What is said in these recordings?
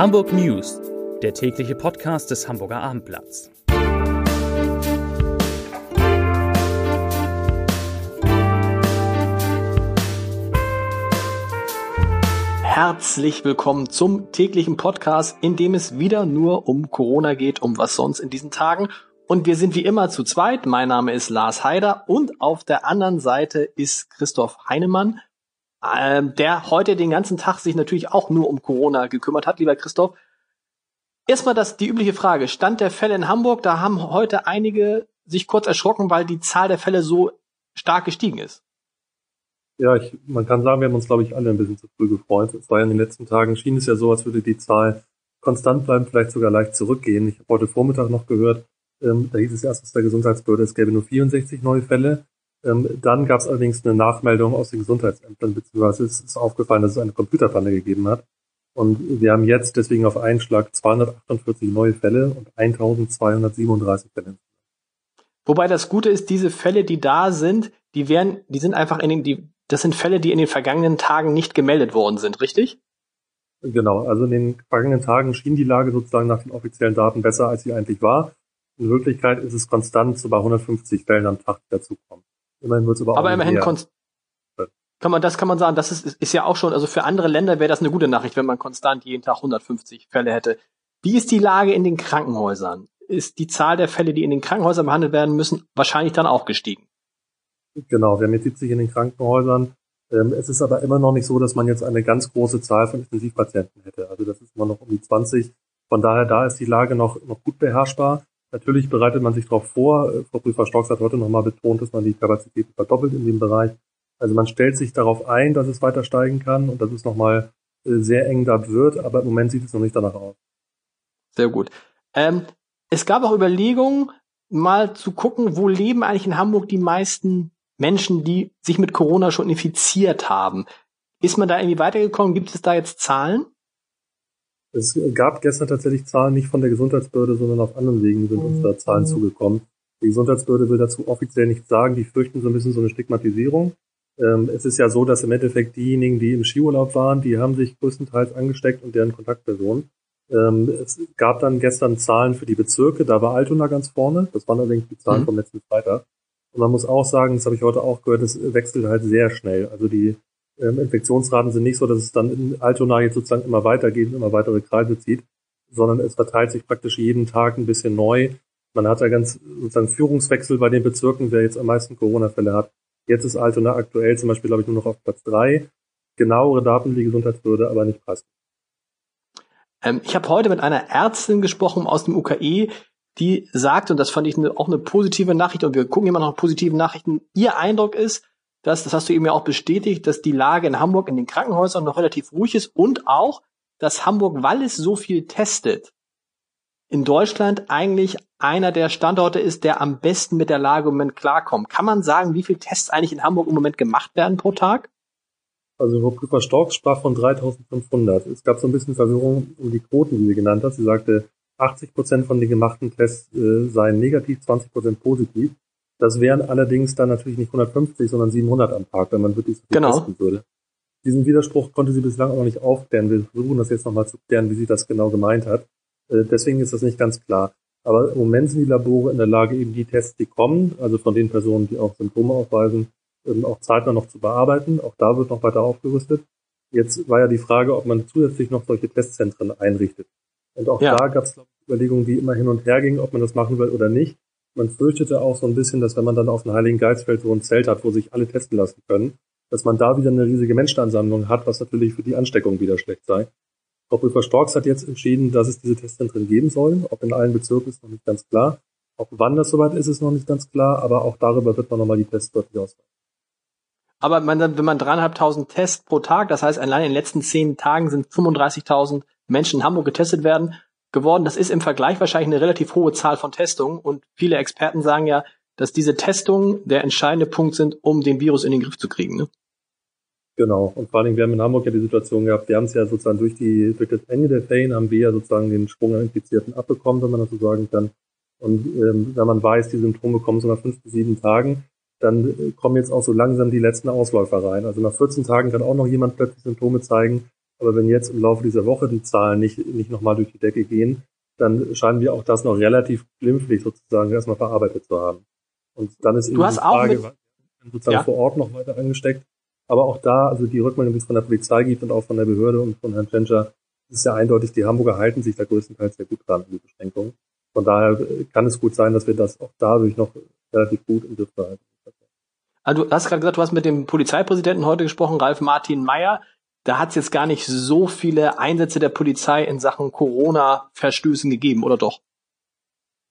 Hamburg News, der tägliche Podcast des Hamburger Abendblatts. Herzlich willkommen zum täglichen Podcast, in dem es wieder nur um Corona geht, um was sonst in diesen Tagen. Und wir sind wie immer zu zweit. Mein Name ist Lars Heider und auf der anderen Seite ist Christoph Heinemann ähm, der heute den ganzen Tag sich natürlich auch nur um Corona gekümmert hat, lieber Christoph. Erstmal das, die übliche Frage. Stand der Fälle in Hamburg, da haben heute einige sich kurz erschrocken, weil die Zahl der Fälle so stark gestiegen ist. Ja, ich, man kann sagen, wir haben uns, glaube ich, alle ein bisschen zu früh gefreut. Es war ja in den letzten Tagen, schien es ja so, als würde die Zahl konstant bleiben, vielleicht sogar leicht zurückgehen. Ich habe heute Vormittag noch gehört, ähm, da hieß es erst aus der Gesundheitsbehörde, es gäbe nur 64 neue Fälle. Ähm, dann gab es allerdings eine Nachmeldung aus den Gesundheitsämtern, beziehungsweise es ist aufgefallen, dass es eine Computerpanne gegeben hat. Und wir haben jetzt deswegen auf einen Schlag 248 neue Fälle und 1237 Fälle. Wobei das Gute ist, diese Fälle, die da sind, die werden, die sind einfach in den, die, das sind Fälle, die in den vergangenen Tagen nicht gemeldet worden sind, richtig? Genau, also in den vergangenen Tagen schien die Lage sozusagen nach den offiziellen Daten besser, als sie eigentlich war. In Wirklichkeit ist es konstant so bei 150 Fällen am Tag, die dazukommen. Immerhin wird es aber, aber immerhin. Kann man, das kann man sagen, das ist, ist ja auch schon, also für andere Länder wäre das eine gute Nachricht, wenn man konstant jeden Tag 150 Fälle hätte. Wie ist die Lage in den Krankenhäusern? Ist die Zahl der Fälle, die in den Krankenhäusern behandelt werden müssen, wahrscheinlich dann auch gestiegen? Genau, wir haben jetzt 70 in den Krankenhäusern. Ähm, es ist aber immer noch nicht so, dass man jetzt eine ganz große Zahl von Intensivpatienten hätte. Also das ist immer noch um die 20. Von daher, da ist die Lage noch, noch gut beherrschbar. Natürlich bereitet man sich darauf vor. Äh, Frau Prüfer Storks hat heute nochmal betont, dass man die Kapazitäten verdoppelt in dem Bereich. Also man stellt sich darauf ein, dass es weiter steigen kann und dass es nochmal äh, sehr eng da wird, aber im Moment sieht es noch nicht danach aus. Sehr gut. Ähm, es gab auch Überlegungen, mal zu gucken, wo leben eigentlich in Hamburg die meisten Menschen, die sich mit Corona schon infiziert haben. Ist man da irgendwie weitergekommen? Gibt es da jetzt Zahlen? Es gab gestern tatsächlich Zahlen nicht von der Gesundheitsbehörde, sondern auf anderen Wegen sind uns da Zahlen mhm. zugekommen. Die Gesundheitsbehörde will dazu offiziell nichts sagen. Die fürchten so ein bisschen so eine Stigmatisierung. Ähm, es ist ja so, dass im Endeffekt diejenigen, die im Skiurlaub waren, die haben sich größtenteils angesteckt und deren Kontaktpersonen. Ähm, es gab dann gestern Zahlen für die Bezirke. Da war Altona ganz vorne. Das waren allerdings die Zahlen mhm. vom letzten Freitag. Und man muss auch sagen, das habe ich heute auch gehört, es wechselt halt sehr schnell. Also die ähm, Infektionsraten sind nicht so, dass es dann in Altona jetzt sozusagen immer weitergeht und immer weitere Kreise zieht, sondern es verteilt sich praktisch jeden Tag ein bisschen neu. Man hat da ganz sozusagen Führungswechsel bei den Bezirken, wer jetzt am meisten Corona-Fälle hat. Jetzt ist Altona aktuell zum Beispiel, glaube ich, nur noch auf Platz drei. Genauere Daten die Gesundheitsbehörde aber nicht preisgeben. Ähm, ich habe heute mit einer Ärztin gesprochen aus dem UKE, die sagt, und das fand ich eine, auch eine positive Nachricht, und wir gucken immer noch positive Nachrichten, ihr Eindruck ist, dass, das hast du eben ja auch bestätigt, dass die Lage in Hamburg in den Krankenhäusern noch relativ ruhig ist und auch, dass Hamburg, weil es so viel testet, in Deutschland eigentlich einer der Standorte ist, der am besten mit der Lage im Moment klarkommt. Kann man sagen, wie viele Tests eigentlich in Hamburg im Moment gemacht werden pro Tag? Also Frau Storks sprach von 3500. Es gab so ein bisschen Verwirrung um die Quoten, die sie genannt hat. Sie sagte, 80 Prozent von den gemachten Tests äh, seien negativ, 20 Prozent positiv. Das wären allerdings dann natürlich nicht 150, sondern 700 am Tag, wenn man wirklich so genau. testen würde. Diesen Widerspruch konnte sie bislang auch noch nicht aufklären. Wir versuchen das jetzt nochmal zu klären, wie sie das genau gemeint hat. Äh, deswegen ist das nicht ganz klar. Aber im Moment sind die Labore in der Lage, eben die Tests, die kommen, also von den Personen, die auch Symptome aufweisen, auch zeitnah noch zu bearbeiten. Auch da wird noch weiter aufgerüstet. Jetzt war ja die Frage, ob man zusätzlich noch solche Testzentren einrichtet. Und auch ja. da gab es Überlegungen, die immer hin und her gingen, ob man das machen will oder nicht. Man fürchtete auch so ein bisschen, dass wenn man dann auf dem Heiligen Geistfeld so ein Zelt hat, wo sich alle testen lassen können, dass man da wieder eine riesige Menschenansammlung hat, was natürlich für die Ansteckung wieder schlecht sei. Frau Prüfer-Storks hat jetzt entschieden, dass es diese Testzentren geben soll. Ob in allen Bezirken ist noch nicht ganz klar. Auch wann das soweit ist, ist noch nicht ganz klar, aber auch darüber wird man nochmal die Tests deutlich ausweiten. Aber man, wenn man dreieinhalbtausend Tests pro Tag, das heißt allein in den letzten zehn Tagen sind 35.000 Menschen in Hamburg getestet werden, geworden. Das ist im Vergleich wahrscheinlich eine relativ hohe Zahl von Testungen und viele Experten sagen ja, dass diese Testungen der entscheidende Punkt sind, um den Virus in den Griff zu kriegen. Ne? Genau. Und vor allem, wir haben in Hamburg ja die Situation gehabt, wir haben es ja sozusagen durch die, durch das Ende der Ferien haben wir ja sozusagen den Sprung an Infizierten abbekommen, wenn man das so sagen kann. Und ähm, wenn man weiß, die Symptome kommen so nach fünf bis sieben Tagen, dann kommen jetzt auch so langsam die letzten Ausläufer rein. Also nach 14 Tagen kann auch noch jemand plötzlich Symptome zeigen. Aber wenn jetzt im Laufe dieser Woche die Zahlen nicht, nicht nochmal durch die Decke gehen, dann scheinen wir auch das noch relativ glimpflich sozusagen erstmal verarbeitet zu haben. Und dann ist eben du hast die Frage, sozusagen ja. vor Ort noch weiter angesteckt. Aber auch da, also die Rückmeldung, die es von der Polizei gibt und auch von der Behörde und von Herrn Tschentscher, ist ja eindeutig, die Hamburger halten sich da größtenteils sehr gut dran an die Beschränkungen. Von daher kann es gut sein, dass wir das auch dadurch noch relativ gut im Griff behalten. Also du hast gerade gesagt, du hast mit dem Polizeipräsidenten heute gesprochen, Ralf Martin Meyer. Da hat es jetzt gar nicht so viele Einsätze der Polizei in Sachen Corona-Verstößen gegeben, oder doch?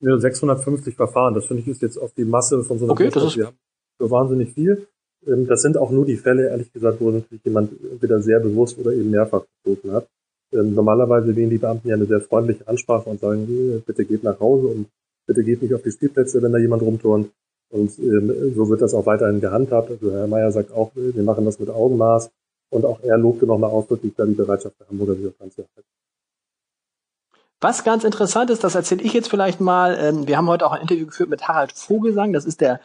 Ja, 650 Verfahren. Das finde ich ist jetzt auf die Masse von so einer okay, das ist so wahnsinnig viel. Ähm, das sind auch nur die Fälle, ehrlich gesagt, wo natürlich jemand entweder sehr bewusst oder eben mehrfach gestoßen hat. Ähm, normalerweise wählen die Beamten ja eine sehr freundliche Ansprache und sagen, bitte geht nach Hause und bitte geht nicht auf die Spielplätze, wenn da jemand rumturnt. Und ähm, so wird das auch weiterhin gehandhabt. Also Herr Mayer sagt auch, äh, wir machen das mit Augenmaß. Und auch er lobte nochmal ausdrücklich da die Bereitschaft der Hamburger halten. Was ganz interessant ist, das erzähle ich jetzt vielleicht mal. Ähm, wir haben heute auch ein Interview geführt mit Harald Vogelsang. Das ist der,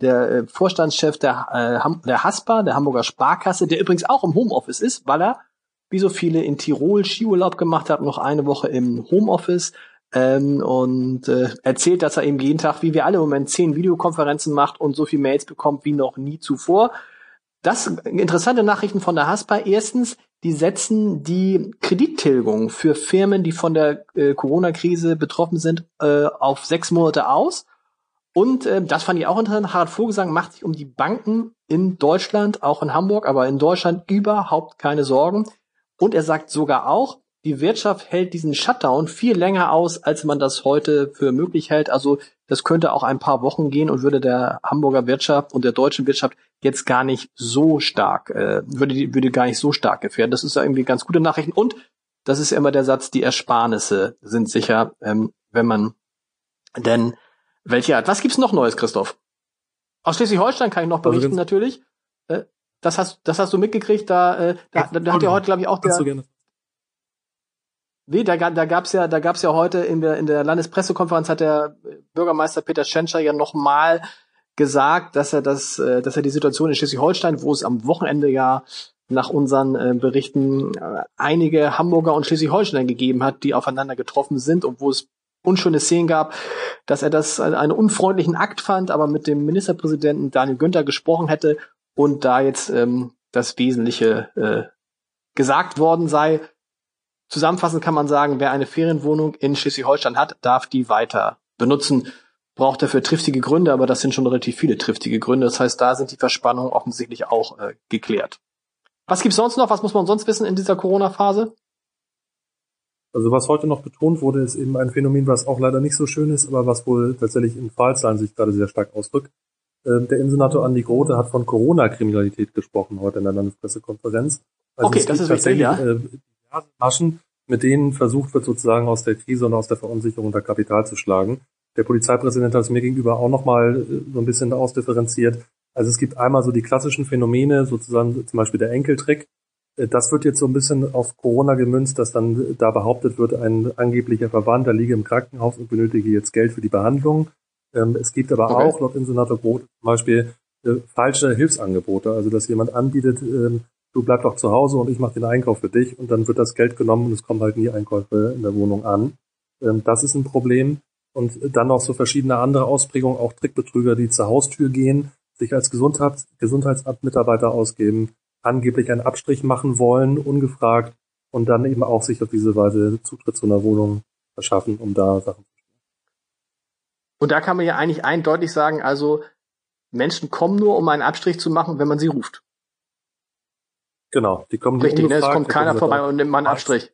der äh, Vorstandschef der, äh, der HASPA, der Hamburger Sparkasse, der übrigens auch im Homeoffice ist, weil er, wie so viele in Tirol Skiurlaub gemacht hat, noch eine Woche im Homeoffice ähm, und äh, erzählt, dass er eben jeden Tag, wie wir alle im Moment, zehn Videokonferenzen macht und so viel Mails bekommt wie noch nie zuvor. Das interessante Nachrichten von der HASPA. Erstens, die setzen die Kredittilgung für Firmen, die von der äh, Corona-Krise betroffen sind, äh, auf sechs Monate aus. Und äh, das fand ich auch interessant. Harald Vogelsang macht sich um die Banken in Deutschland, auch in Hamburg, aber in Deutschland überhaupt keine Sorgen. Und er sagt sogar auch, die Wirtschaft hält diesen Shutdown viel länger aus, als man das heute für möglich hält. Also das könnte auch ein paar Wochen gehen und würde der Hamburger Wirtschaft und der deutschen Wirtschaft jetzt gar nicht so stark, äh, würde, die, würde gar nicht so stark gefährden. Das ist ja irgendwie ganz gute Nachrichten. Und das ist ja immer der Satz, die Ersparnisse sind sicher, ähm, wenn man denn welche hat. Was gibt's noch Neues, Christoph? Aus Schleswig-Holstein kann ich noch also berichten, natürlich. Äh, das hast, das hast du mitgekriegt, da, äh, da, da, da hat ja heute, glaube ich, auch der, Nee, da, da gab's ja, da gab's ja heute in der, in der Landespressekonferenz hat der Bürgermeister Peter Schenscher ja nochmal gesagt, dass er das, äh, dass er die Situation in Schleswig-Holstein, wo es am Wochenende ja nach unseren äh, Berichten äh, einige Hamburger und Schleswig-Holstein gegeben hat, die aufeinander getroffen sind und wo es unschöne Szenen gab, dass er das einen unfreundlichen Akt fand, aber mit dem Ministerpräsidenten Daniel Günther gesprochen hätte und da jetzt ähm, das Wesentliche äh, gesagt worden sei. Zusammenfassend kann man sagen, wer eine Ferienwohnung in Schleswig-Holstein hat, darf die weiter benutzen. Braucht dafür triftige Gründe, aber das sind schon relativ viele triftige Gründe. Das heißt, da sind die Verspannungen offensichtlich auch äh, geklärt. Was gibt's sonst noch? Was muss man sonst wissen in dieser Corona-Phase? Also was heute noch betont wurde, ist eben ein Phänomen, was auch leider nicht so schön ist, aber was wohl tatsächlich in Fallzahlen sich gerade sehr stark ausdrückt. Ähm, der Innensenator Andi Grote hat von Corona-Kriminalität gesprochen heute in der Landespressekonferenz. Also okay, das ist wichtig, ja. Äh, Maschen, mit denen versucht wird, sozusagen aus der Krise und aus der Verunsicherung der Kapital zu schlagen. Der Polizeipräsident hat es mir gegenüber auch nochmal äh, so ein bisschen ausdifferenziert. Also es gibt einmal so die klassischen Phänomene, sozusagen zum Beispiel der Enkeltrick. Äh, das wird jetzt so ein bisschen auf Corona gemünzt, dass dann da behauptet wird, ein angeblicher Verwandter liege im Krankenhaus und benötige jetzt Geld für die Behandlung. Ähm, es gibt aber okay. auch laut Insenator Groth zum Beispiel äh, falsche Hilfsangebote, also dass jemand anbietet, ähm, du bleib doch zu Hause und ich mache den Einkauf für dich und dann wird das Geld genommen und es kommen halt nie Einkäufe in der Wohnung an. Ähm, das ist ein Problem. Und dann noch so verschiedene andere Ausprägungen, auch Trickbetrüger, die zur Haustür gehen, sich als Gesundheits Gesundheitsamtmitarbeiter ausgeben, angeblich einen Abstrich machen wollen, ungefragt, und dann eben auch sich auf diese Weise Zutritt zu einer Wohnung verschaffen, um da Sachen zu tun. Und da kann man ja eigentlich eindeutig sagen, also Menschen kommen nur, um einen Abstrich zu machen, wenn man sie ruft. Genau, die kommen Richtig, ne? es kommt keiner vorbei und nimmt mal einen Abstrich.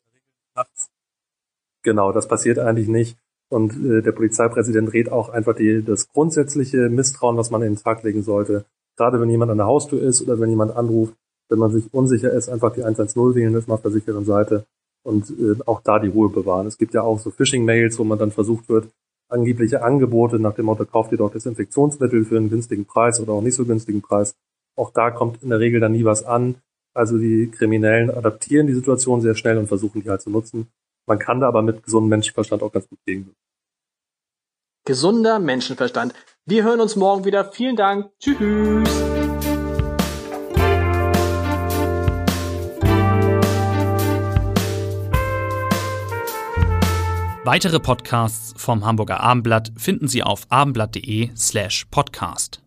Genau, das passiert eigentlich nicht. Und äh, der Polizeipräsident rät auch einfach die, das grundsätzliche Misstrauen, was man in den Tag legen sollte. Gerade wenn jemand an der Haustür ist oder wenn jemand anruft, wenn man sich unsicher ist, einfach die 110 wählen, das auf der sicheren Seite und äh, auch da die Ruhe bewahren. Es gibt ja auch so Phishing-Mails, wo man dann versucht wird, angebliche Angebote nach dem Motto, kauft ihr doch Desinfektionsmittel für einen günstigen Preis oder auch nicht so günstigen Preis. Auch da kommt in der Regel dann nie was an. Also die Kriminellen adaptieren die Situation sehr schnell und versuchen die halt zu nutzen. Man kann da aber mit gesundem Menschenverstand auch ganz gut gegenwirken. Gesunder Menschenverstand. Wir hören uns morgen wieder. Vielen Dank. Tschüss. Weitere Podcasts vom Hamburger Abendblatt finden Sie auf abendblatt.de slash podcast.